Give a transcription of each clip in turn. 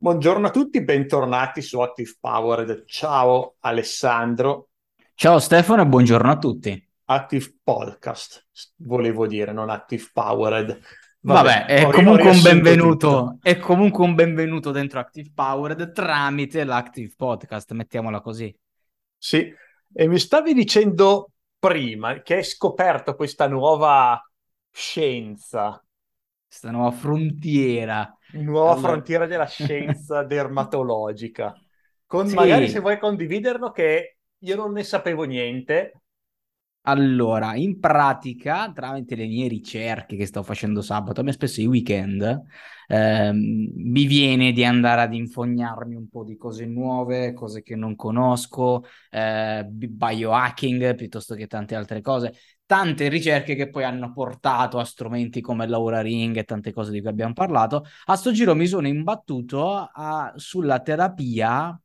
Buongiorno a tutti, bentornati su Active Powered. Ciao Alessandro, Ciao Stefano e buongiorno a tutti. Active Podcast, volevo dire, non Active Powered. Vabbè, è ri- ho comunque un benvenuto, è comunque un benvenuto dentro Active Powered tramite l'Active Podcast, mettiamola così. Sì, e mi stavi dicendo prima che hai scoperto questa nuova scienza, Questa nuova frontiera. nuova Allora- frontiera della scienza dermatologica. Con Sì. magari se vuoi condividerlo che io non ne sapevo niente. Allora, in pratica, tramite le mie ricerche che sto facendo sabato, a me spesso i weekend, ehm, mi viene di andare ad infognarmi un po' di cose nuove, cose che non conosco, eh, bi- biohacking piuttosto che tante altre cose. Tante ricerche che poi hanno portato a strumenti come l'Aura Ring e tante cose di cui abbiamo parlato. A sto giro mi sono imbattuto a- sulla terapia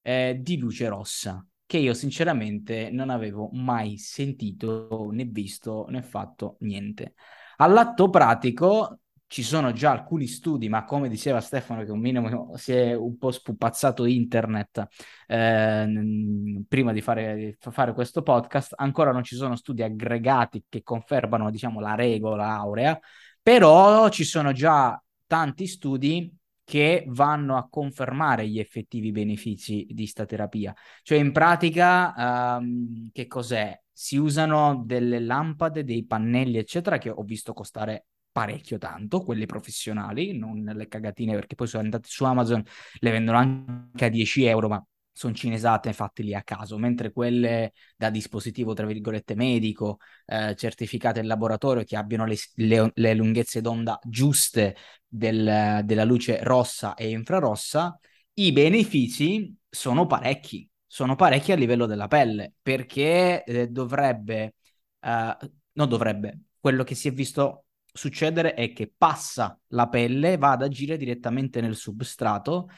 eh, di luce rossa che io sinceramente non avevo mai sentito né visto né fatto niente. All'atto pratico ci sono già alcuni studi, ma come diceva Stefano, che un minimo si è un po' spupazzato internet eh, prima di fare, fare questo podcast, ancora non ci sono studi aggregati che confermano, diciamo, la regola aurea, però ci sono già tanti studi che vanno a confermare gli effettivi benefici di sta terapia. Cioè, in pratica, ehm, che cos'è? Si usano delle lampade, dei pannelli, eccetera, che ho visto costare parecchio tanto, quelle professionali, non le cagatine, perché poi sono andate su Amazon, le vendono anche a 10 euro, ma sono cinesate fatte lì a caso, mentre quelle da dispositivo, tra virgolette, medico, eh, certificate in laboratorio, che abbiano le, le- le lunghezze d'onda giuste del- della luce rossa e infrarossa, i benefici sono parecchi, sono parecchi a livello della pelle, perché eh, dovrebbe, eh, non dovrebbe, quello che si è visto succedere è che passa la pelle, va ad agire direttamente nel substrato,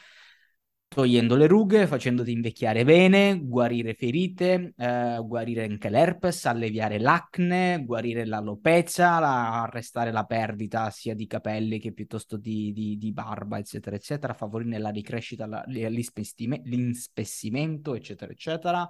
togliendo le rughe, facendoti invecchiare bene, guarire ferite, eh, guarire anche l'herpes, alleviare l'acne, guarire l'alopecia, la- arrestare la perdita sia di capelli che piuttosto di, di- di barba, eccetera, eccetera, favorire la ricrescita, la- l'inspessimento, eccetera, eccetera.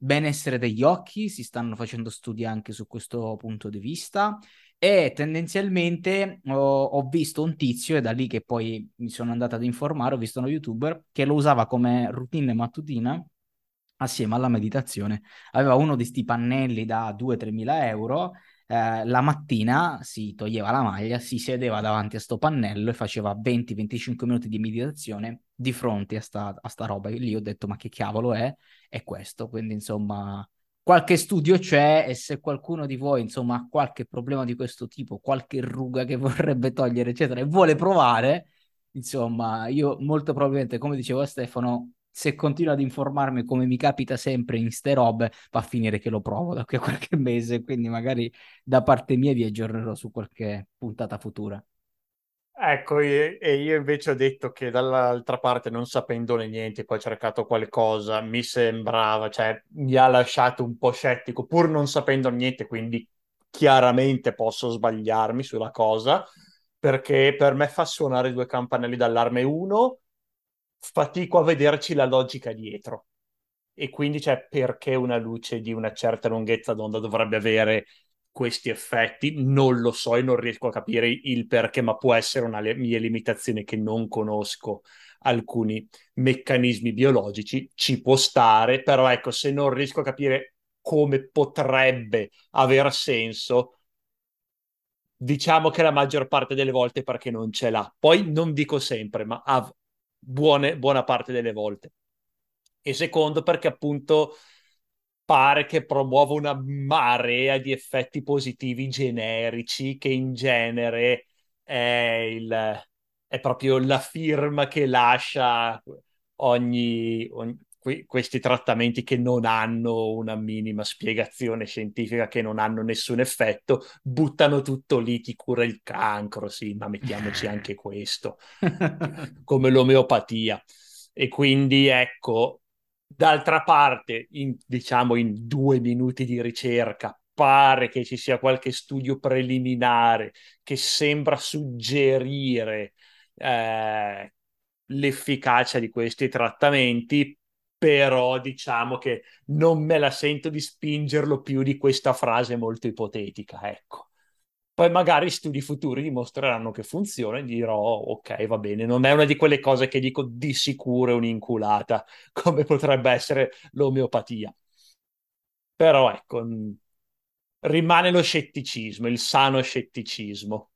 Benessere degli occhi, si stanno facendo studi anche su questo punto di vista. E tendenzialmente ho, ho visto un tizio, e da lì che poi mi sono andato ad informare, ho visto uno youtuber che lo usava come routine mattutina assieme alla meditazione. Aveva uno di sti pannelli da 2-3 mila euro. eh, la mattina si toglieva la maglia, si sedeva davanti a sto pannello e faceva 20-25 minuti di meditazione di fronte a sta, a sta roba. E lì ho detto, ma che cavolo è? È questo. Quindi, insomma, qualche studio c'è e se qualcuno di voi, insomma, ha qualche problema di questo tipo, qualche ruga che vorrebbe togliere, eccetera, e vuole provare, insomma, io molto probabilmente, come dicevo a Stefano, se continuo ad informarmi come mi capita sempre in ste robe, va a finire che lo provo da qui a qualche mese, quindi magari da parte mia vi aggiornerò su qualche puntata futura. Ecco, e io invece ho detto che dall'altra parte, non sapendone niente, poi ho cercato qualcosa, mi sembrava, cioè mi ha lasciato un po' scettico, pur non sapendo niente, quindi chiaramente posso sbagliarmi sulla cosa, perché per me fa suonare due campanelli d'allarme. Uno, fatico a vederci la logica dietro. E quindi c'è perché una luce di una certa lunghezza d'onda dovrebbe avere questi effetti. Non lo so e non riesco a capire il perché, ma può essere una le- mia limitazione che non conosco alcuni meccanismi biologici. Ci può stare, però ecco, se non riesco a capire come potrebbe aver senso, diciamo che la maggior parte delle volte perché non ce l'ha. Poi non dico sempre, ma ha buone- buona parte delle volte. E secondo perché appunto pare che promuova una marea di effetti positivi generici che in genere è, il, è proprio la firma che lascia ogni, ogni- que- questi trattamenti che non hanno una minima spiegazione scientifica, che non hanno nessun effetto, buttano tutto lì, ti cura il cancro, sì, ma mettiamoci anche questo, come l'omeopatia. E quindi ecco, d'altra parte, in, diciamo in due minuti di ricerca, pare che ci sia qualche studio preliminare che sembra suggerire eh, l'efficacia di questi trattamenti, però diciamo che non me la sento di spingerlo più di questa frase molto ipotetica, ecco. Poi magari studi futuri dimostreranno che funziona e dirò, ok, va bene, non è una di quelle cose che dico di sicuro è un'inculata, come potrebbe essere l'omeopatia. Però ecco, rimane lo scetticismo, il sano scetticismo.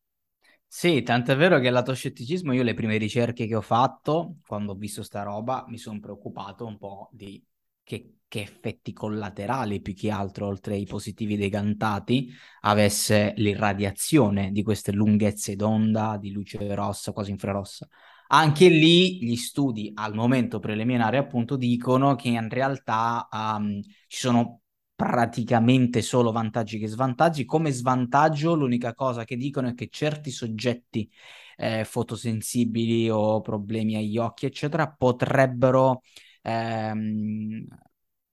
Sì, tant'è vero che lato scetticismo io le prime ricerche che ho fatto, quando ho visto sta roba, mi sono preoccupato un po' di che, che, effetti collaterali più che altro, oltre ai positivi decantati, avesse l'irradiazione di queste lunghezze d'onda di luce rossa, quasi infrarossa. Anche lì gli studi al momento preliminari appunto dicono che in realtà um, ci sono praticamente solo vantaggi che svantaggi. Come svantaggio, l'unica cosa che dicono è che certi soggetti eh, fotosensibili o problemi agli occhi, eccetera, potrebbero ehm,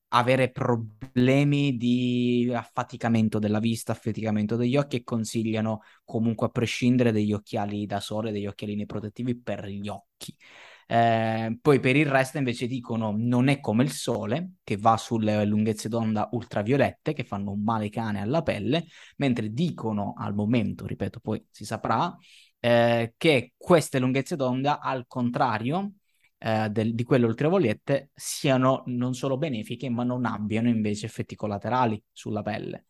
avere problemi di affaticamento della vista, affaticamento degli occhi e consigliano comunque a prescindere degli occhiali da sole, degli occhialini protettivi per gli occhi. Eh, poi per il resto invece dicono non è come il sole che va sulle lunghezze d'onda ultraviolette che fanno un male cane alla pelle, mentre dicono al momento, ripeto, poi si saprà, eh, che queste lunghezze d'onda al contrario eh, del, di quelle ultraviolette siano non solo benefiche ma non abbiano invece effetti collaterali sulla pelle.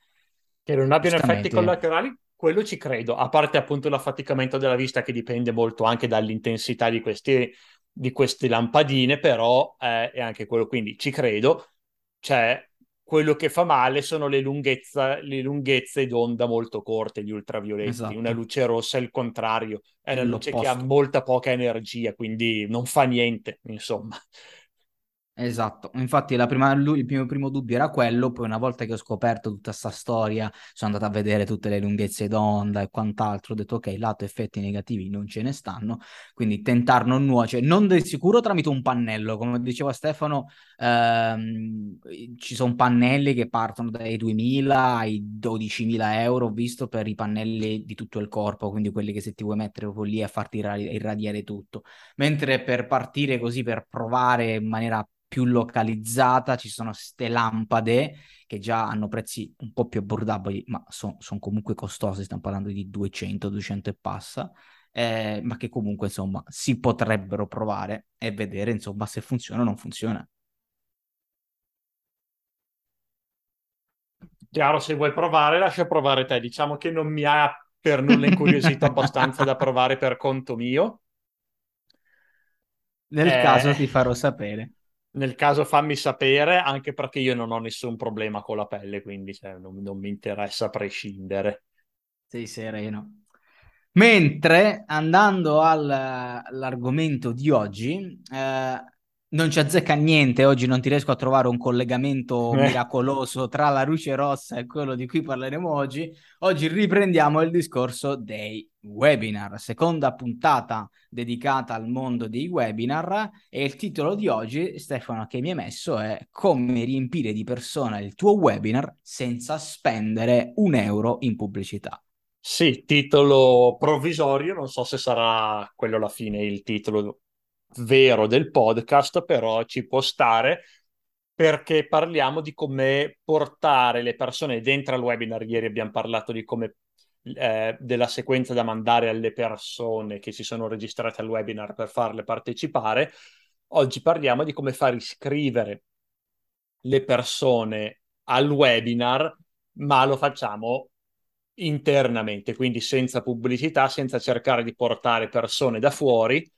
Che non abbiano effetti collaterali? quello ci credo, a parte appunto l'affaticamento della vista che dipende molto anche dall'intensità di questi di queste lampadine, però eh, è anche quello, quindi ci credo, cioè quello che fa male sono le, lunghezza, le lunghezze d'onda molto corte, gli ultravioletti. Esatto. Una luce rossa è il contrario, è una luce che ha molta poca energia, quindi non fa niente, insomma. Esatto, infatti prima, il mio primo dubbio era quello, poi una volta che ho scoperto tutta questa storia, sono andato a vedere tutte le lunghezze d'onda e quant'altro, ho detto ok, lato effetti negativi non ce ne stanno, quindi tentar non nuocere, non di sicuro tramite un pannello, come diceva Stefano, ehm, ci sono pannelli che partono dai 2.000 ai 12.000 euro, ho visto, per i pannelli di tutto il corpo, quindi quelli che se ti vuoi mettere proprio lì a farti irradiare tutto, mentre per partire così, per provare in maniera più localizzata, ci sono queste lampade che già hanno prezzi un po' più abbordabili, ma sono son comunque costose, stiamo parlando di 200, 200 e passa, eh, ma che comunque insomma si potrebbero provare e vedere insomma se funziona o non funziona. Chiaro, se vuoi provare, lascia provare te. Diciamo che non mi ha per nulla incuriosito abbastanza da provare per conto mio. Nel eh... caso ti farò sapere nel caso fammi sapere, anche perché io non ho nessun problema con la pelle, quindi cioè, non, non, mi interessa prescindere. Sei sereno. Mentre andando al, all'argomento di oggi, eh, non ci azzecca niente, oggi non ti riesco a trovare un collegamento eh. miracoloso tra la luce rossa e quello di cui parleremo oggi. Oggi riprendiamo il discorso dei webinar, seconda puntata dedicata al mondo dei webinar e il titolo di oggi, Stefano, che mi hai messo è come riempire di persona il tuo webinar senza spendere un euro in pubblicità. Sì, titolo provvisorio, non so se sarà quello alla fine il titolo vero del podcast, però ci può stare perché parliamo di come portare le persone dentro al webinar. Ieri abbiamo parlato di come eh, della sequenza da mandare alle persone che si sono registrate al webinar per farle partecipare. Oggi parliamo di come far iscrivere le persone al webinar, ma lo facciamo internamente, quindi senza pubblicità, senza cercare di portare persone da fuori,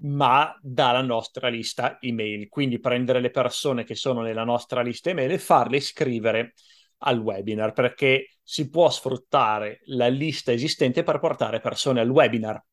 ma dalla nostra lista email. Quindi prendere le persone che sono nella nostra lista email e farle iscrivere al webinar, perché si può sfruttare la lista esistente per portare persone al webinar.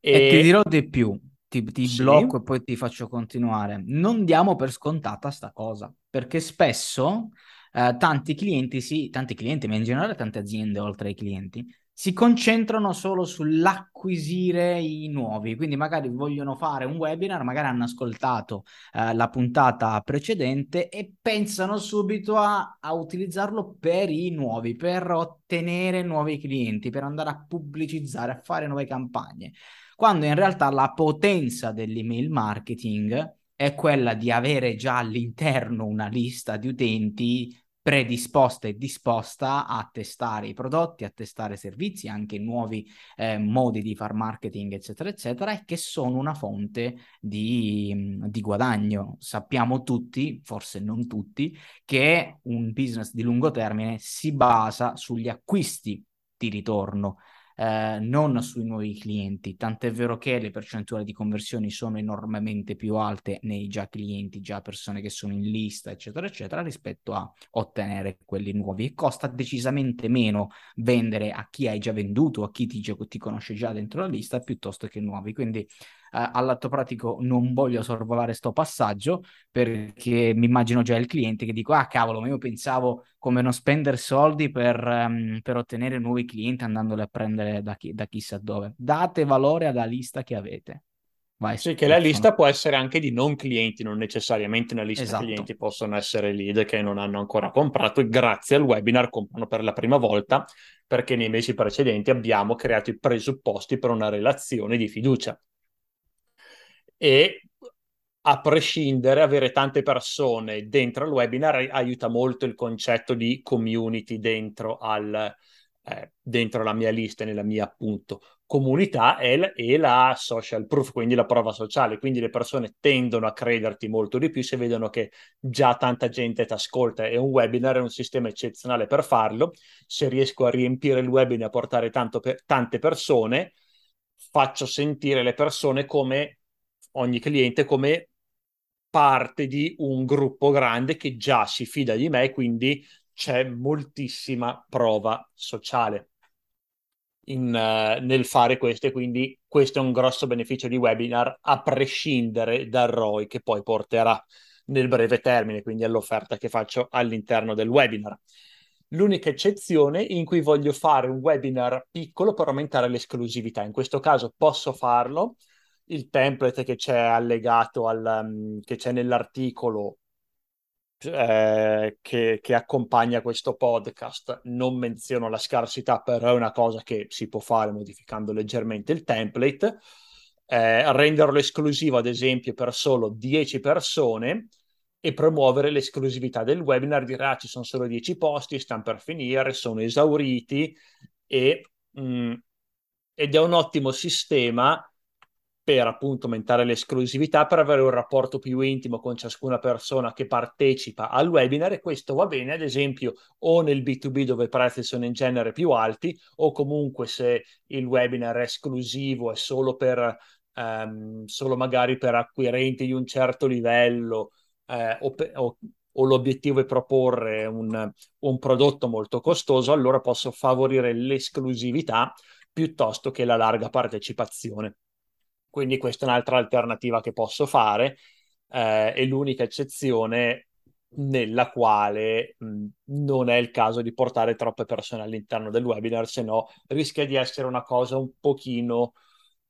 E, e ti dirò di più, ti, ti sì. blocco e poi ti faccio continuare. Non diamo per scontata sta cosa, perché spesso eh, tanti clienti, sì, tanti clienti, ma in generale tante aziende oltre ai clienti, si concentrano solo sull'acquisire i nuovi, quindi magari vogliono fare un webinar, magari hanno ascoltato eh, la puntata precedente e pensano subito a, a, utilizzarlo per i nuovi, per ottenere nuovi clienti, per andare a pubblicizzare, a fare nuove campagne. quando in realtà la potenza dell'email marketing è quella di avere già all'interno una lista di utenti predisposta e disposta a testare i prodotti, a testare servizi, anche nuovi eh, modi di far marketing, eccetera, eccetera, e che sono una fonte di, di guadagno. Sappiamo tutti, forse non tutti, che un business di lungo termine si basa sugli acquisti di ritorno eh, non sui nuovi clienti. Tant'è vero che le percentuali di conversioni sono enormemente più alte nei già clienti, già persone che sono in lista, eccetera, eccetera, rispetto a ottenere quelli nuovi. E costa decisamente meno vendere a chi hai già venduto, a chi ti, ti conosce già dentro la lista, piuttosto che nuovi. Quindi all'atto pratico non voglio sorvolare sto passaggio perché mi immagino già il cliente che dico ah cavolo ma io pensavo come non spendere soldi per, um, per ottenere nuovi clienti andandoli a prendere da, chi, da chissà dove. Date valore alla lista che avete. Vai, sì, che la lista può essere anche di non clienti, non necessariamente una lista esatto. clienti, possono essere lead che non hanno ancora comprato e grazie al webinar comprano per la prima volta perché nei mesi precedenti abbiamo creato i presupposti per una relazione di fiducia e a prescindere avere tante persone dentro il webinar aiuta molto il concetto di community dentro, al, eh, dentro la mia lista, nella mia appunto comunità e, l- e la social proof, quindi la prova sociale. Quindi le persone tendono a crederti molto di più se vedono che già tanta gente ti ascolta e un webinar è un sistema eccezionale per farlo. Se riesco a riempire il webinar e a portare per- tante persone, faccio sentire le persone come ogni cliente come parte di un gruppo grande che già si fida di me, quindi c'è moltissima prova sociale in, uh, nel fare questo e quindi questo è un grosso beneficio di webinar a prescindere dal ROI che poi porterà nel breve termine, quindi all'offerta che faccio all'interno del webinar. L'unica eccezione in cui voglio fare un webinar piccolo per aumentare l'esclusività. In questo caso posso farlo il template che c'è allegato al, um, che c'è nell'articolo eh, che, che, accompagna questo podcast. Non menziono la scarsità, però è una cosa che si può fare modificando leggermente il template. Eh, renderlo esclusivo, ad esempio, per solo 10 persone e promuovere l'esclusività del webinar, dire ah, ci sono solo 10 posti, stanno per finire, sono esauriti e, mh, mm, ed è un ottimo sistema per appunto aumentare l'esclusività, per avere un rapporto più intimo con ciascuna persona che partecipa al webinar e questo va bene ad esempio o nel B2B dove i prezzi sono in genere più alti o comunque se il webinar è esclusivo, è solo per um, solo magari per acquirenti di un certo livello eh, o, pe- o, o, l'obiettivo è proporre un, un prodotto molto costoso, allora posso favorire l'esclusività piuttosto che la larga partecipazione. Quindi questa è un'altra alternativa che posso fare, eh, è l'unica eccezione nella quale mh, non è il caso di portare troppe persone all'interno del webinar, se no rischia di essere una cosa un pochino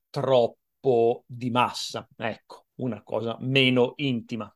troppo di massa, ecco, una cosa meno intima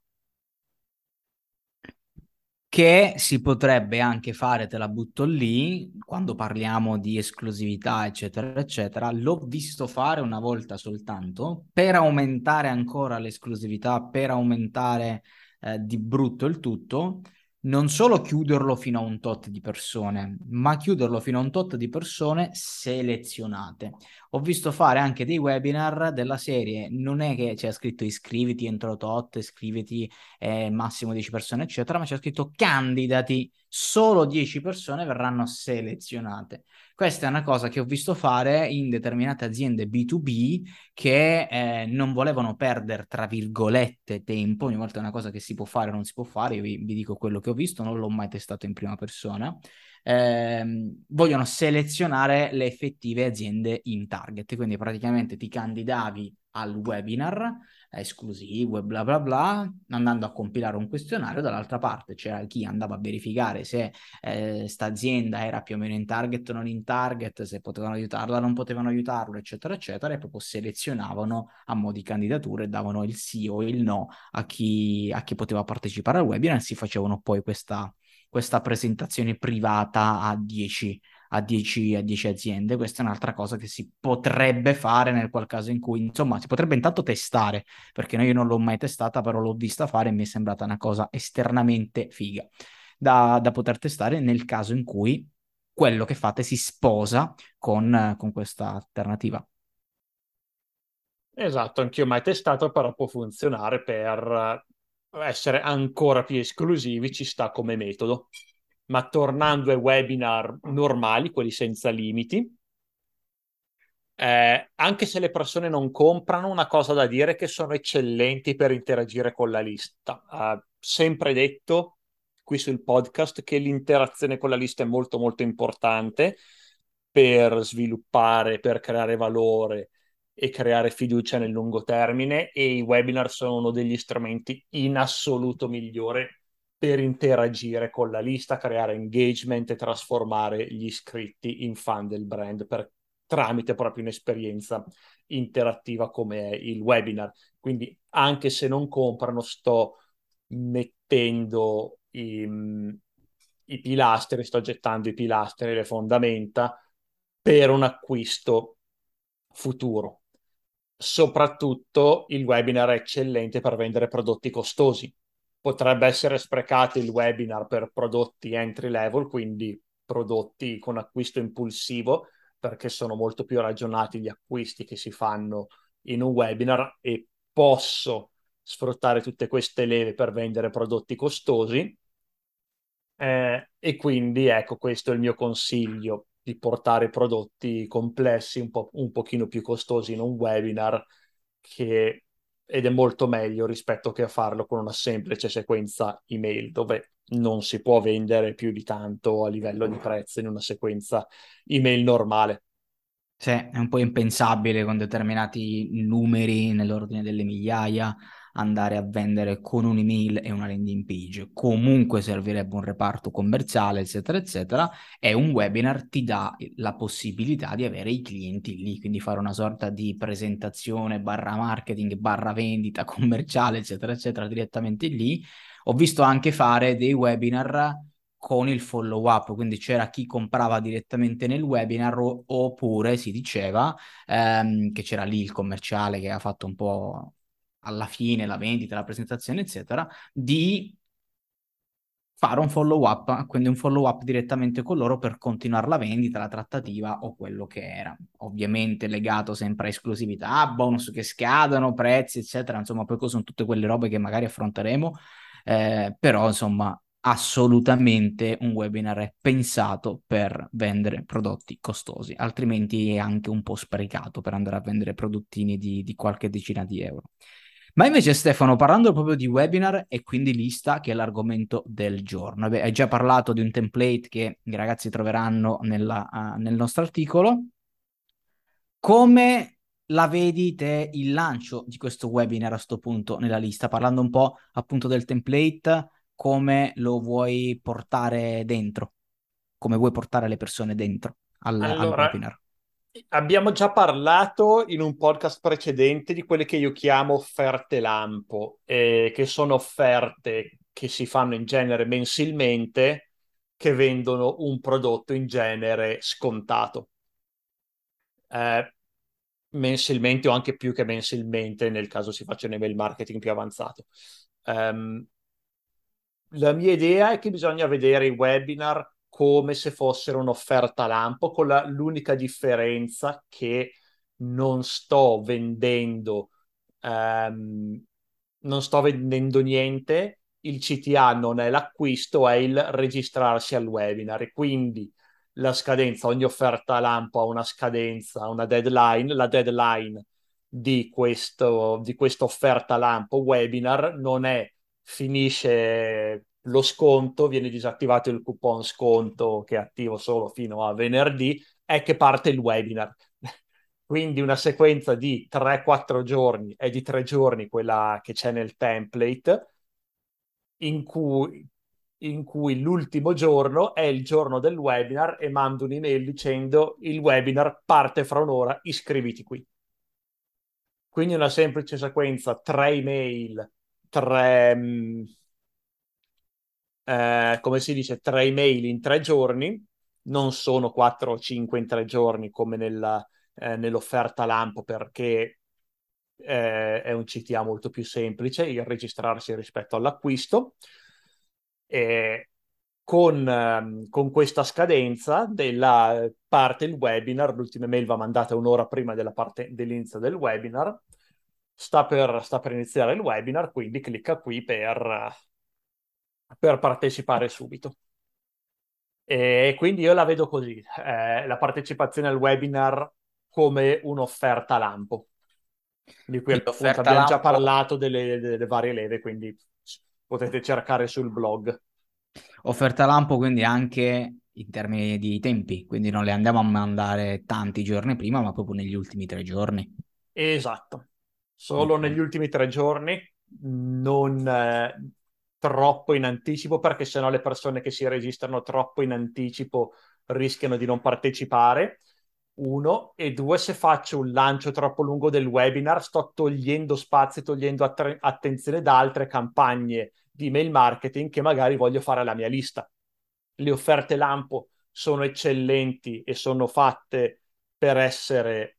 che si potrebbe anche fare, te la butto lì, quando parliamo di esclusività, eccetera, eccetera, l'ho visto fare una volta soltanto per aumentare ancora l'esclusività, per aumentare eh, di brutto il tutto, non solo chiuderlo fino a un tot di persone, ma chiuderlo fino a un tot di persone selezionate. Ho visto fare anche dei webinar della serie, non è che c'è scritto iscriviti entro tot, iscriviti eh, massimo 10 persone, eccetera, ma c'è scritto candidati, solo 10 persone verranno selezionate. Questa è una cosa che ho visto fare in determinate aziende B2B che eh, non volevano perdere, tra virgolette, tempo. Ogni volta è una cosa che si può fare o non si può fare. Io vi, vi dico quello che ho visto, non l'ho mai testato in prima persona. Eh, vogliono selezionare le effettive aziende in target. Quindi praticamente ti candidavi al webinar esclusivo e bla bla bla, andando a compilare un questionario, dall'altra parte c'era chi andava a verificare se eh, azienda era più o meno in target o non in target, se potevano aiutarla o non potevano aiutarlo, eccetera, eccetera, e proprio selezionavano a mo' di candidature, davano il sì o il no a chi, a chi poteva partecipare al webinar e si facevano poi questa, questa presentazione privata a 10 a 10, a 10 aziende. Questa è un'altra cosa che si potrebbe fare nel qual caso in cui, insomma, si potrebbe intanto testare, perché io non l'ho mai testata, però l'ho vista fare e mi è sembrata una cosa esternamente figa da, da poter testare nel caso in cui quello che fate si sposa con, con questa alternativa. Esatto, anch'io mai testato, però può funzionare per essere ancora più esclusivi, ci sta come metodo. Ma tornando ai webinar normali, quelli senza limiti, eh, anche se le persone non comprano, una cosa da dire è che sono eccellenti per interagire con la lista. Uh, sempre detto qui sul podcast che l'interazione con la lista è molto molto importante per sviluppare, per creare valore e creare fiducia nel lungo termine e i webinar sono uno degli strumenti in assoluto migliore per interagire con la lista, creare engagement e trasformare gli iscritti in fan del brand per, tramite proprio un'esperienza interattiva come il webinar. Quindi anche se non comprano, sto mettendo i, i pilastri, sto gettando i pilastri, le fondamenta per un acquisto futuro soprattutto il webinar è eccellente per vendere prodotti costosi. Potrebbe essere sprecato il webinar per prodotti entry level, quindi prodotti con acquisto impulsivo, perché sono molto più ragionati gli acquisti che si fanno in un webinar e posso sfruttare tutte queste leve per vendere prodotti costosi. Eh, e quindi ecco, questo è il mio consiglio di portare prodotti complessi, un, po', un pochino più costosi in un webinar che, ed è molto meglio rispetto che a farlo con una semplice sequenza email dove non si può vendere più di tanto a livello di prezzo in una sequenza email normale. Sì, è un po' impensabile con determinati numeri nell'ordine delle migliaia andare a vendere con un'email e una landing page. Comunque servirebbe un reparto commerciale, eccetera, eccetera, e un webinar ti dà la possibilità di avere i clienti lì, quindi fare una sorta di presentazione barra marketing, barra vendita commerciale, eccetera, eccetera, direttamente lì. Ho visto anche fare dei webinar con il follow up, quindi c'era chi comprava direttamente nel webinar oppure si diceva ehm, che c'era lì il commerciale che ha fatto un po' alla fine, la vendita, la presentazione, eccetera, di fare un follow up, quindi un follow up direttamente con loro per continuare la vendita, la trattativa o quello che era. Ovviamente legato sempre a esclusività, bonus che scadono, prezzi, eccetera. Insomma, poi sono tutte quelle robe che magari affronteremo, eh, però insomma assolutamente un webinar è pensato per vendere prodotti costosi, altrimenti è anche un po' sprecato per andare a vendere prodottini di, di qualche decina di euro. Ma invece Stefano, parlando proprio di webinar e quindi lista, che è l'argomento del giorno, hai già parlato di un template che i ragazzi troveranno nella, uh, nel nostro articolo. Come la vedi te il lancio di questo webinar a questo punto nella lista? Parlando un po' appunto del template, come lo vuoi portare dentro? Come vuoi portare le persone dentro al, allora, al webinar? Abbiamo già parlato in un podcast precedente di quelle che io chiamo offerte lampo, eh, che sono offerte che si fanno in genere mensilmente, che vendono un prodotto in genere scontato. Eh, mensilmente o anche più che mensilmente, nel caso si faccia un email marketing più avanzato. Um, la mia idea è che bisogna vedere i webinar come se fossero un'offerta lampo, con la, l'unica differenza che non sto vendendo, um, non sto vendendo niente, il CTA non è l'acquisto, è il registrarsi al webinar. E quindi la scadenza, ogni offerta lampo ha una scadenza, una deadline, la deadline di, questo, di questa offerta lampo webinar non è finisce lo sconto, viene disattivato il coupon sconto che è attivo solo fino a venerdì, è che parte il webinar. Quindi una sequenza di 3-4 giorni è di 3 giorni quella che c'è nel template, in cui, in cui l'ultimo giorno è il giorno del webinar e mando un'email dicendo il webinar parte fra un'ora, iscriviti qui. Quindi una semplice sequenza, 3 email, 3 eh, come si dice, tre email in tre giorni non sono 4 o 5 in tre giorni come nella, eh, nell'offerta lampo perché eh, è un CTA molto più semplice il registrarsi rispetto all'acquisto. E con, ehm, con, questa scadenza della parte il webinar, l'ultima mail va mandata un'ora prima della parte, dell'inizio del webinar, sta per, sta per, iniziare il webinar, quindi clicca qui per, per partecipare subito. E quindi io la vedo così, eh, la partecipazione al webinar come un'offerta lampo, di cui appunto, abbiamo già parlato delle, delle varie leve, quindi potete cercare sul blog. Offerta lampo quindi anche in termini di tempi, quindi non le andiamo a mandare tanti giorni prima, ma proprio negli ultimi tre giorni. Esatto, solo okay. negli ultimi tre giorni, non eh, troppo in anticipo, perché sennò le persone che si registrano troppo in anticipo rischiano di non partecipare. Uno, e due, se faccio un lancio troppo lungo del webinar, sto togliendo spazio, togliendo att- attenzione da altre campagne di mail marketing che magari voglio fare alla mia lista. Le offerte lampo sono eccellenti e sono fatte per essere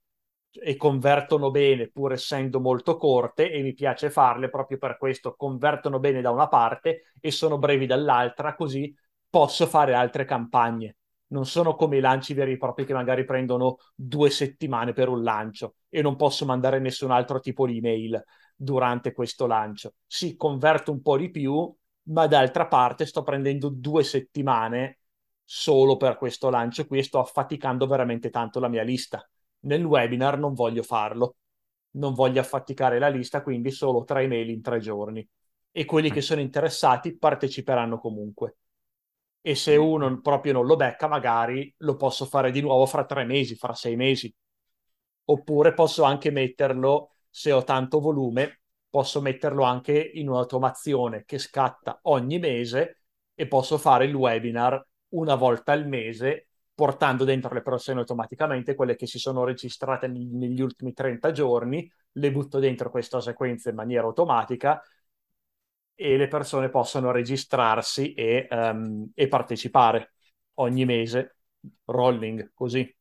e convertono bene pur essendo molto corte e mi piace farle proprio per questo, convertono bene da una parte e sono brevi dall'altra, così posso fare altre campagne. Non sono come i lanci veri e propri che magari prendono due settimane per un lancio e non posso mandare nessun altro tipo di email durante questo lancio. Sì, converto un po' di più, ma d'altra parte sto prendendo due settimane solo per questo lancio qui e sto affaticando veramente tanto la mia lista. Nel webinar non voglio farlo, non voglio affaticare la lista, quindi solo tre email in tre giorni. E quelli che sono interessati parteciperanno comunque. E se uno proprio non lo becca, magari lo posso fare di nuovo fra tre mesi, fra sei mesi. Oppure posso anche metterlo se ho tanto volume, posso metterlo anche in un'automazione che scatta ogni mese e posso fare il webinar una volta al mese portando dentro le persone automaticamente, quelle che si sono registrate negli, negli ultimi 30 giorni, le butto dentro questa sequenza in maniera automatica e le persone possono registrarsi e, um, e partecipare ogni mese, rolling così.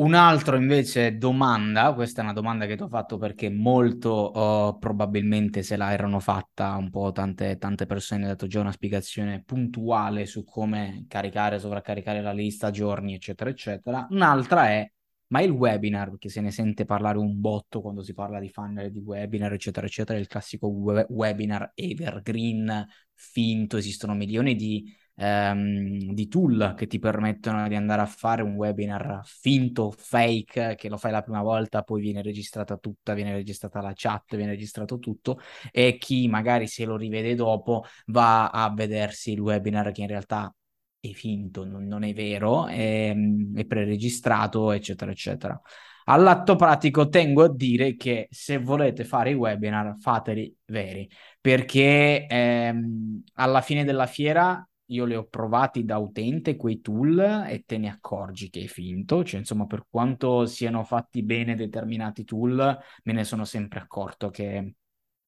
Un altro invece domanda, questa è una domanda che ti ho fatto perché molto uh, probabilmente se la erano fatta un po' tante, tante persone, dato già una spiegazione puntuale su come caricare, sovraccaricare la lista, giorni, eccetera, eccetera. Un'altra è, ma il webinar, perché se ne sente parlare un botto quando si parla di funnel, di webinar, eccetera, eccetera, il classico we- webinar evergreen, finto, esistono milioni di ehm, di tool che ti permettono di andare a fare un webinar finto, fake, che lo fai la prima volta, poi viene registrata tutta, viene registrata la chat, viene registrato tutto e chi magari se lo rivede dopo va a vedersi il webinar che in realtà è finto, non, non è vero, è, è preregistrato, eccetera, eccetera. All'atto pratico tengo a dire che se volete fare i webinar fateli veri, perché ehm, alla fine della fiera io li ho provati da utente quei tool e te ne accorgi che è finto, cioè insomma per quanto siano fatti bene determinati tool, me ne sono sempre accorto che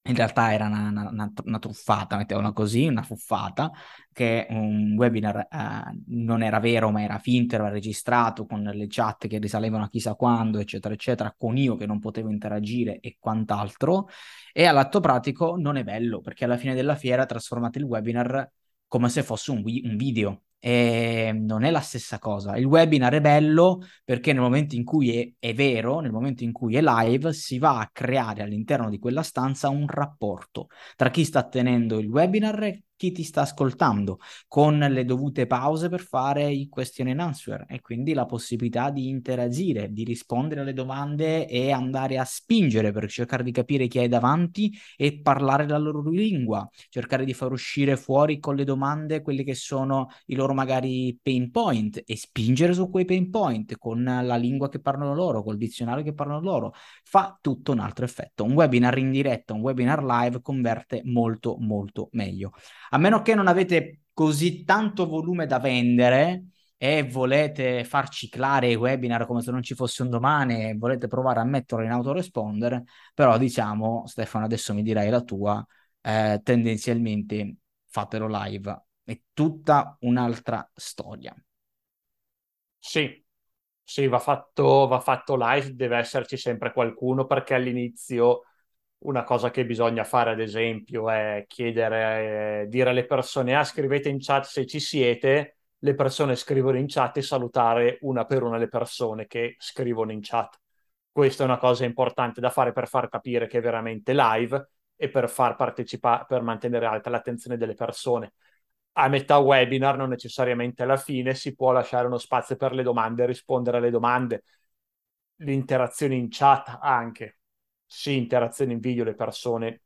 in realtà era una, una, una truffata, mettiamola così, una fuffata, che un webinar eh, non era vero ma era finto, era registrato con le chat che risalevano a chissà quando, eccetera, eccetera, con io che non potevo interagire e quant'altro. E all'atto pratico non è bello, perché alla fine della fiera trasformate il webinar come se fosse un, un video. E non è la stessa cosa. Il webinar è bello perché nel momento in cui è, è, vero, nel momento in cui è live, si va a creare all'interno di quella stanza un rapporto tra chi sta tenendo il webinar chi ti sta ascoltando, con le dovute pause per fare i question and answer e quindi la possibilità di interagire, di rispondere alle domande e andare a spingere per cercare di capire chi hai davanti e parlare la loro lingua, cercare di far uscire fuori con le domande quelli che sono i loro magari pain point e spingere su quei pain point con la lingua che parlano loro, col dizionario che parlano loro, fa tutto un altro effetto. Un webinar in diretta, un webinar live converte molto molto meglio a meno che non avete così tanto volume da vendere e volete far ciclare i webinar come se non ci fosse un domani e volete provare a metterlo in autoresponder, però diciamo, Stefano, adesso mi dirai la tua, eh, tendenzialmente fatelo live è tutta un'altra storia. Sì, sì, va fatto, va fatto live, deve esserci sempre qualcuno perché all'inizio una cosa che bisogna fare, ad esempio, è chiedere, eh, dire alle persone, ah, scrivete in chat se ci siete, le persone scrivono in chat e salutare una per una le persone che scrivono in chat. Questa è una cosa importante da fare per far capire che è veramente live e per far partecipare, per mantenere alta l'attenzione delle persone. A metà webinar, non necessariamente alla fine, si può lasciare uno spazio per le domande e rispondere alle domande. L'interazione in chat anche. Sì, interazione in video, le persone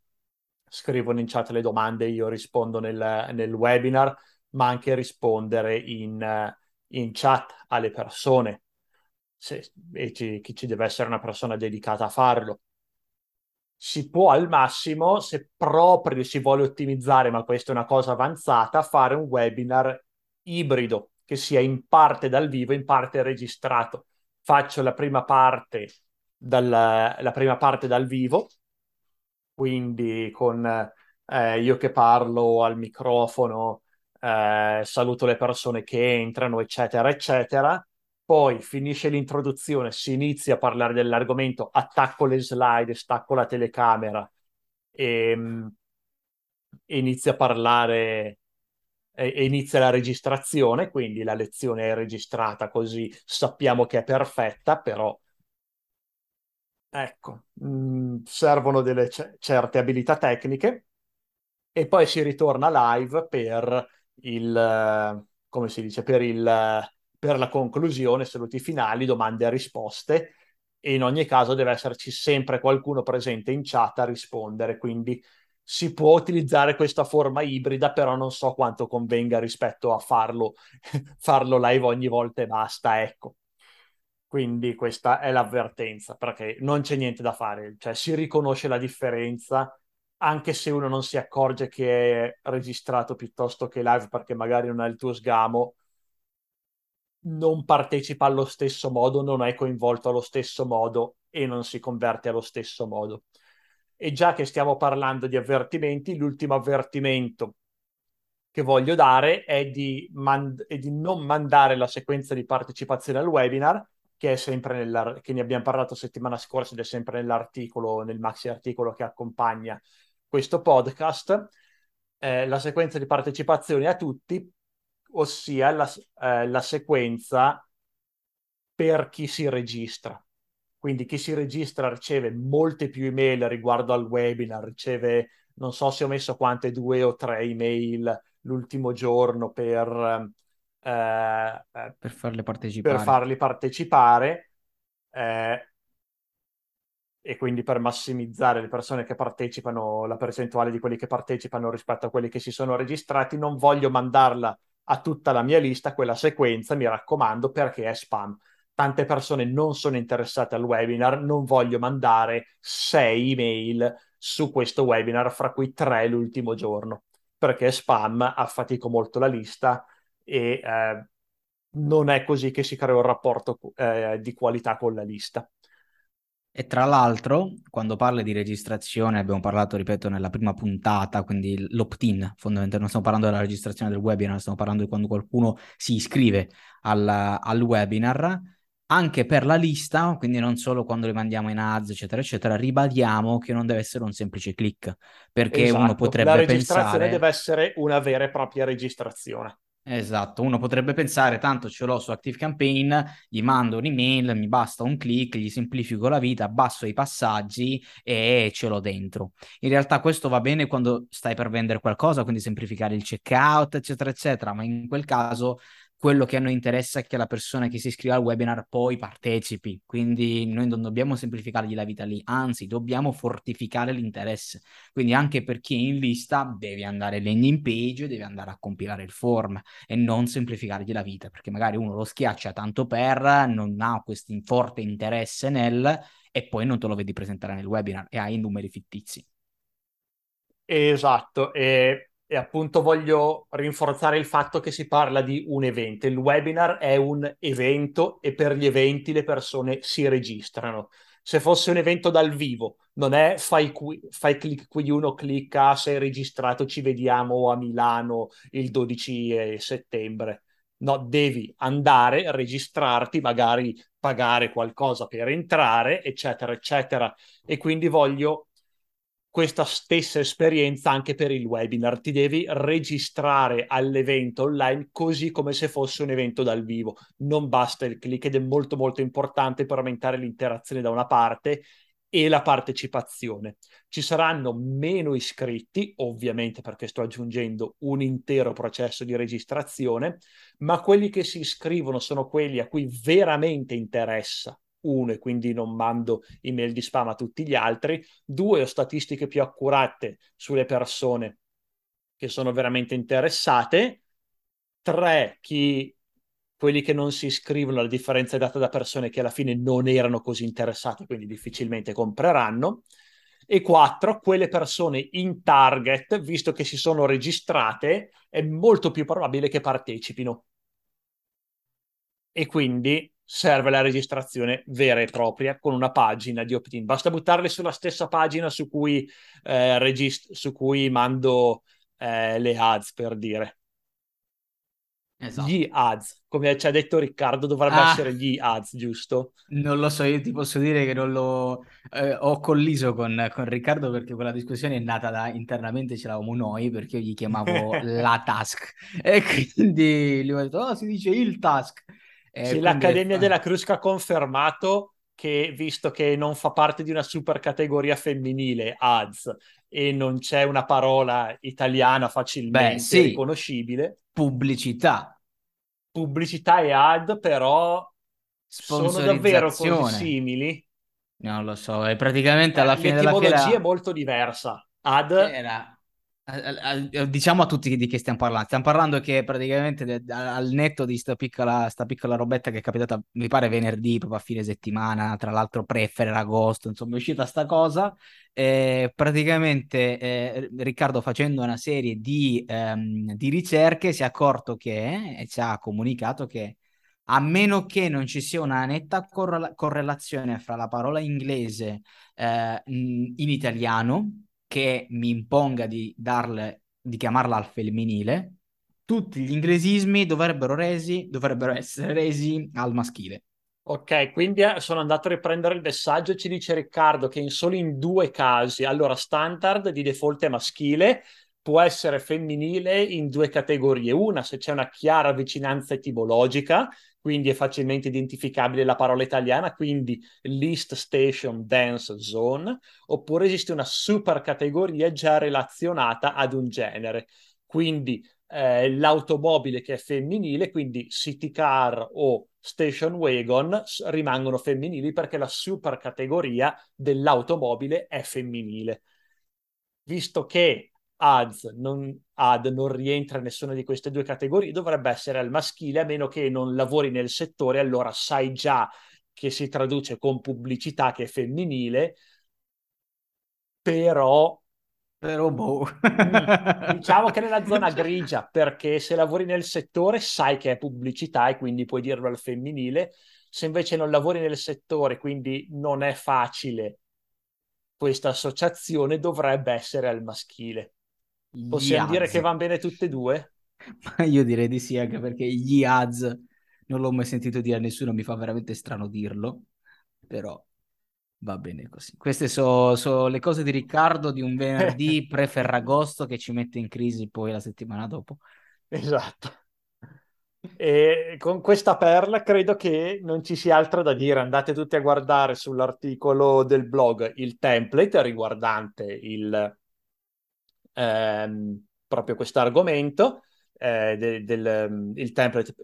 scrivono in chat le domande, io rispondo nel, nel webinar, ma anche rispondere in, in chat alle persone. Se, e ci, ci deve essere una persona dedicata a farlo si può al massimo, se proprio si vuole ottimizzare, ma questa è una cosa avanzata, fare un webinar ibrido, che sia in parte dal vivo, in parte registrato. Faccio la prima parte dal, la prima parte dal vivo, quindi con eh, io che parlo al microfono, eh, saluto le persone che entrano, eccetera, eccetera. Poi finisce l'introduzione, si inizia a parlare dell'argomento, attacco le slide, stacco la telecamera. E, mm, e inizia a parlare e inizia la registrazione, quindi la lezione è registrata così sappiamo che è perfetta, però ecco, mh, mm, servono delle c- certe abilità tecniche e poi si ritorna live per il, come si dice, per il per la conclusione, saluti finali, domande e risposte e in ogni caso deve esserci sempre qualcuno presente in chat a rispondere, quindi si può utilizzare questa forma ibrida, però non so quanto convenga rispetto a farlo, farlo live ogni volta e basta, ecco. Quindi questa è l'avvertenza, perché non c'è niente da fare, cioè si riconosce la differenza anche se uno non si accorge che è registrato piuttosto che live perché magari non ha il tuo sgamo, non partecipa allo stesso modo, non è coinvolto allo stesso modo e non si converte allo stesso modo. E già che stiamo parlando di avvertimenti, l'ultimo avvertimento che voglio dare è di, mand- è di non mandare la sequenza di partecipazione al webinar, che è sempre nella, che ne abbiamo parlato settimana scorsa ed è sempre nell'articolo, nel maxi articolo che accompagna questo podcast. Eh, la sequenza di partecipazione a tutti ossia la, eh, la sequenza per chi si registra. Quindi chi si registra riceve molte più email riguardo al webinar, riceve, non so se ho messo quante, due o tre email l'ultimo giorno per, eh, per farle partecipare. Per farli partecipare eh, e quindi per massimizzare le persone che partecipano, la percentuale di quelli che partecipano rispetto a quelli che si sono registrati, non voglio mandarla a tutta la mia lista quella sequenza, mi raccomando, perché è spam. Tante persone non sono interessate al webinar, non voglio mandare sei email su questo webinar, fra cui tre l'ultimo giorno, perché è spam, affatico molto la lista e eh, non è così che si crea un rapporto eh, di qualità con la lista. E tra l'altro, quando parli di registrazione, abbiamo parlato, ripeto, nella prima puntata, quindi l'opt-in, fondamentalmente non stiamo parlando della registrazione del webinar, stiamo parlando di quando qualcuno si iscrive al, al webinar, anche per la lista, quindi non solo quando le mandiamo in ads, eccetera, eccetera, ribadiamo che non deve essere un semplice click, perché esatto. uno potrebbe pensare... La registrazione pensare... deve essere una vera e propria registrazione. Esatto, uno potrebbe pensare, tanto ce l'ho su ActiveCampaign, gli mando un'email, mi basta un click, gli semplifico la vita, abbasso i passaggi e ce l'ho dentro. In realtà questo va bene quando stai per vendere qualcosa, quindi semplificare il checkout, eccetera, eccetera, ma in quel caso quello che a noi interessa è che la persona che si iscrive al webinar poi partecipi, quindi noi non dobbiamo semplificargli la vita lì, anzi dobbiamo fortificare l'interesse. Quindi anche per chi è in lista deve andare landing page, deve andare a compilare il form e non semplificargli la vita, perché magari uno lo schiaccia tanto per, non ha questo forte interesse nel e poi non te lo vedi presentare nel webinar e hai numeri fittizi. Esatto, e e appunto voglio rinforzare il fatto che si parla di un evento. Il webinar è un evento e per gli eventi le persone si registrano. se fosse un evento dal vivo, non è fai, qui, fai clic qui, uno clicca, sei registrato, ci vediamo a Milano il 12 settembre. No, devi andare, registrarti, magari pagare qualcosa per entrare, eccetera, eccetera. E quindi voglio questa stessa esperienza anche per il webinar. Ti devi registrare all'evento online così come se fosse un evento dal vivo. Non basta il click ed è molto molto importante per aumentare l'interazione da una parte e la partecipazione. Ci saranno meno iscritti, ovviamente perché sto aggiungendo un intero processo di registrazione, ma quelli che si iscrivono sono quelli a cui veramente interessa uno e quindi non mando email di spam a tutti gli altri, due ho statistiche più accurate sulle persone che sono veramente interessate, tre chi quelli che non si iscrivono, la differenza è data da persone che alla fine non erano così interessate, quindi difficilmente compreranno. E quattro, quelle persone in target, visto che si sono registrate, è molto più probabile che partecipino. E quindi serve la registrazione vera e propria con una pagina di opt-in. Basta buttarle sulla stessa pagina su cui, eh, regist- su cui mando eh, le ads, per dire. Esatto. Gli ads, come ci ha detto Riccardo, dovrebbe ah, essere gli ads, giusto? Non lo so, io ti posso dire che non lo eh, ho colliso con, con, Riccardo perché quella discussione è nata da internamente ce l'avevamo noi perché io gli chiamavo la task e quindi gli ho detto, oh, si dice il task eh, sì, l'Accademia è... della Crusca ha confermato che, visto che non fa parte di una super categoria femminile, ads, e non c'è una parola italiana facilmente Beh, sì. riconoscibile. Pubblicità. Pubblicità e ad, però sono davvero così simili. Non lo so, è praticamente alla eh, fine della fiera... L'etimologia è molto diversa. Ad era Diciamo a tutti di che stiamo parlando. Stiamo parlando che praticamente al netto di sta piccola, sta piccola robetta che è capitata, mi pare venerdì, proprio a fine settimana, tra l'altro pre-Ferragosto, insomma è uscita sta cosa. Eh, praticamente eh, Riccardo facendo una serie di, ehm, di, ricerche si è accorto che, e ci ha comunicato che a meno che non ci sia una netta correla- correlazione fra la parola inglese eh, in italiano che mi imponga di darle, di chiamarla al femminile, tutti gli inglesismi dovrebbero, resi, dovrebbero essere resi al maschile. Ok, quindi eh, sono andato a riprendere il messaggio ci dice Riccardo che in solo in due casi, allora standard di default è maschile, può essere femminile in due categorie. Una, se c'è una chiara vicinanza etimologica, quindi è facilmente identificabile la parola italiana, quindi list station dance zone, oppure esiste una super categoria già relazionata ad un genere. Quindi eh, l'automobile che è femminile, quindi city car o station wagon rimangono femminili perché la super categoria dell'automobile è femminile. Visto che ads non, ad non rientra in nessuna di queste due categorie, dovrebbe essere al maschile, a meno che non lavori nel settore, allora sai già che si traduce con pubblicità che è femminile, però... Però boh. diciamo che nella zona grigia, perché se lavori nel settore sai che è pubblicità e quindi puoi dirlo al femminile, se invece non lavori nel settore, quindi non è facile questa associazione, dovrebbe essere al maschile. Possiamo dire che vanno bene tutte e due? Ma io direi di sì, anche perché gli ads non l'ho mai sentito dire a nessuno, mi fa veramente strano dirlo, però va bene così. Queste sono so le cose di Riccardo di un venerdì pre-Ferragosto che ci mette in crisi poi la settimana dopo. Esatto. E con questa perla credo che non ci sia altro da dire. Andate tutti a guardare sull'articolo del blog il template riguardante il, ehm, proprio questo argomento, eh, del, del mm, il template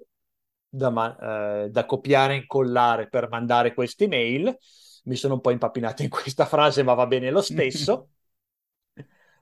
da, eh, da, copiare e incollare per mandare queste mail. Mi sono un po' impappinato in questa frase, ma va bene lo stesso.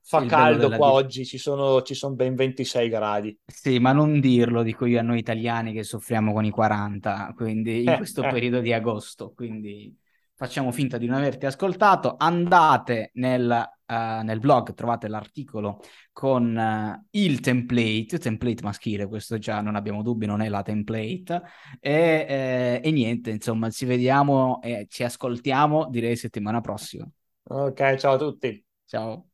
Fa caldo qua di... oggi, ci sono, ci sono ben 26 gradi. Sì, ma non dirlo, dico io a noi italiani che soffriamo con i 40, quindi in questo periodo di agosto, quindi facciamo finta di non averti ascoltato, andate nel, uh, nel blog, trovate l'articolo con uh, il template, template maschile, questo già non abbiamo dubbi, non è la template, e, eh, e niente, insomma, ci vediamo e ci ascoltiamo direi settimana prossima. Ok, ciao a tutti. Ciao.